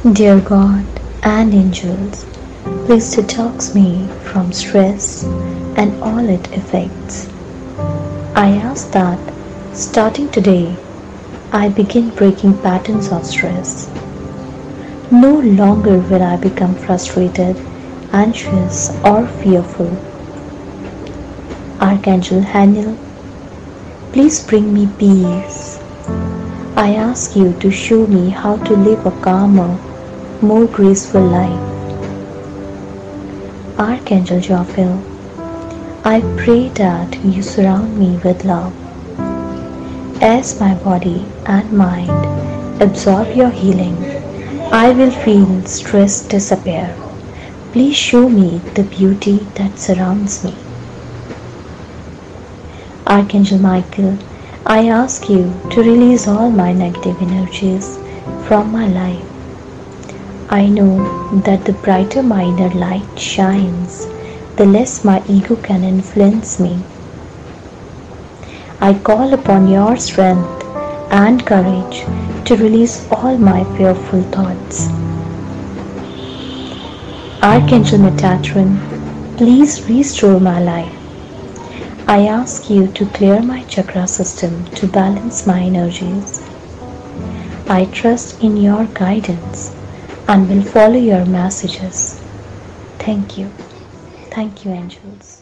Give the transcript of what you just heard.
Dear God and angels, please detox me from stress and all it affects. I ask that starting today, I begin breaking patterns of stress. No longer will I become frustrated, anxious, or fearful. Archangel Haniel, please bring me peace. I ask you to show me how to live a calmer, more graceful life. Archangel Jophiel, I pray that you surround me with love. As my body and mind absorb your healing, I will feel stress disappear. Please show me the beauty that surrounds me. Archangel Michael, I ask you to release all my negative energies from my life. I know that the brighter my inner light shines, the less my ego can influence me. I call upon your strength and courage to release all my fearful thoughts. Archangel Metatron, please restore my life. I ask you to clear my chakra system to balance my energies. I trust in your guidance and will follow your messages. Thank you. Thank you, angels.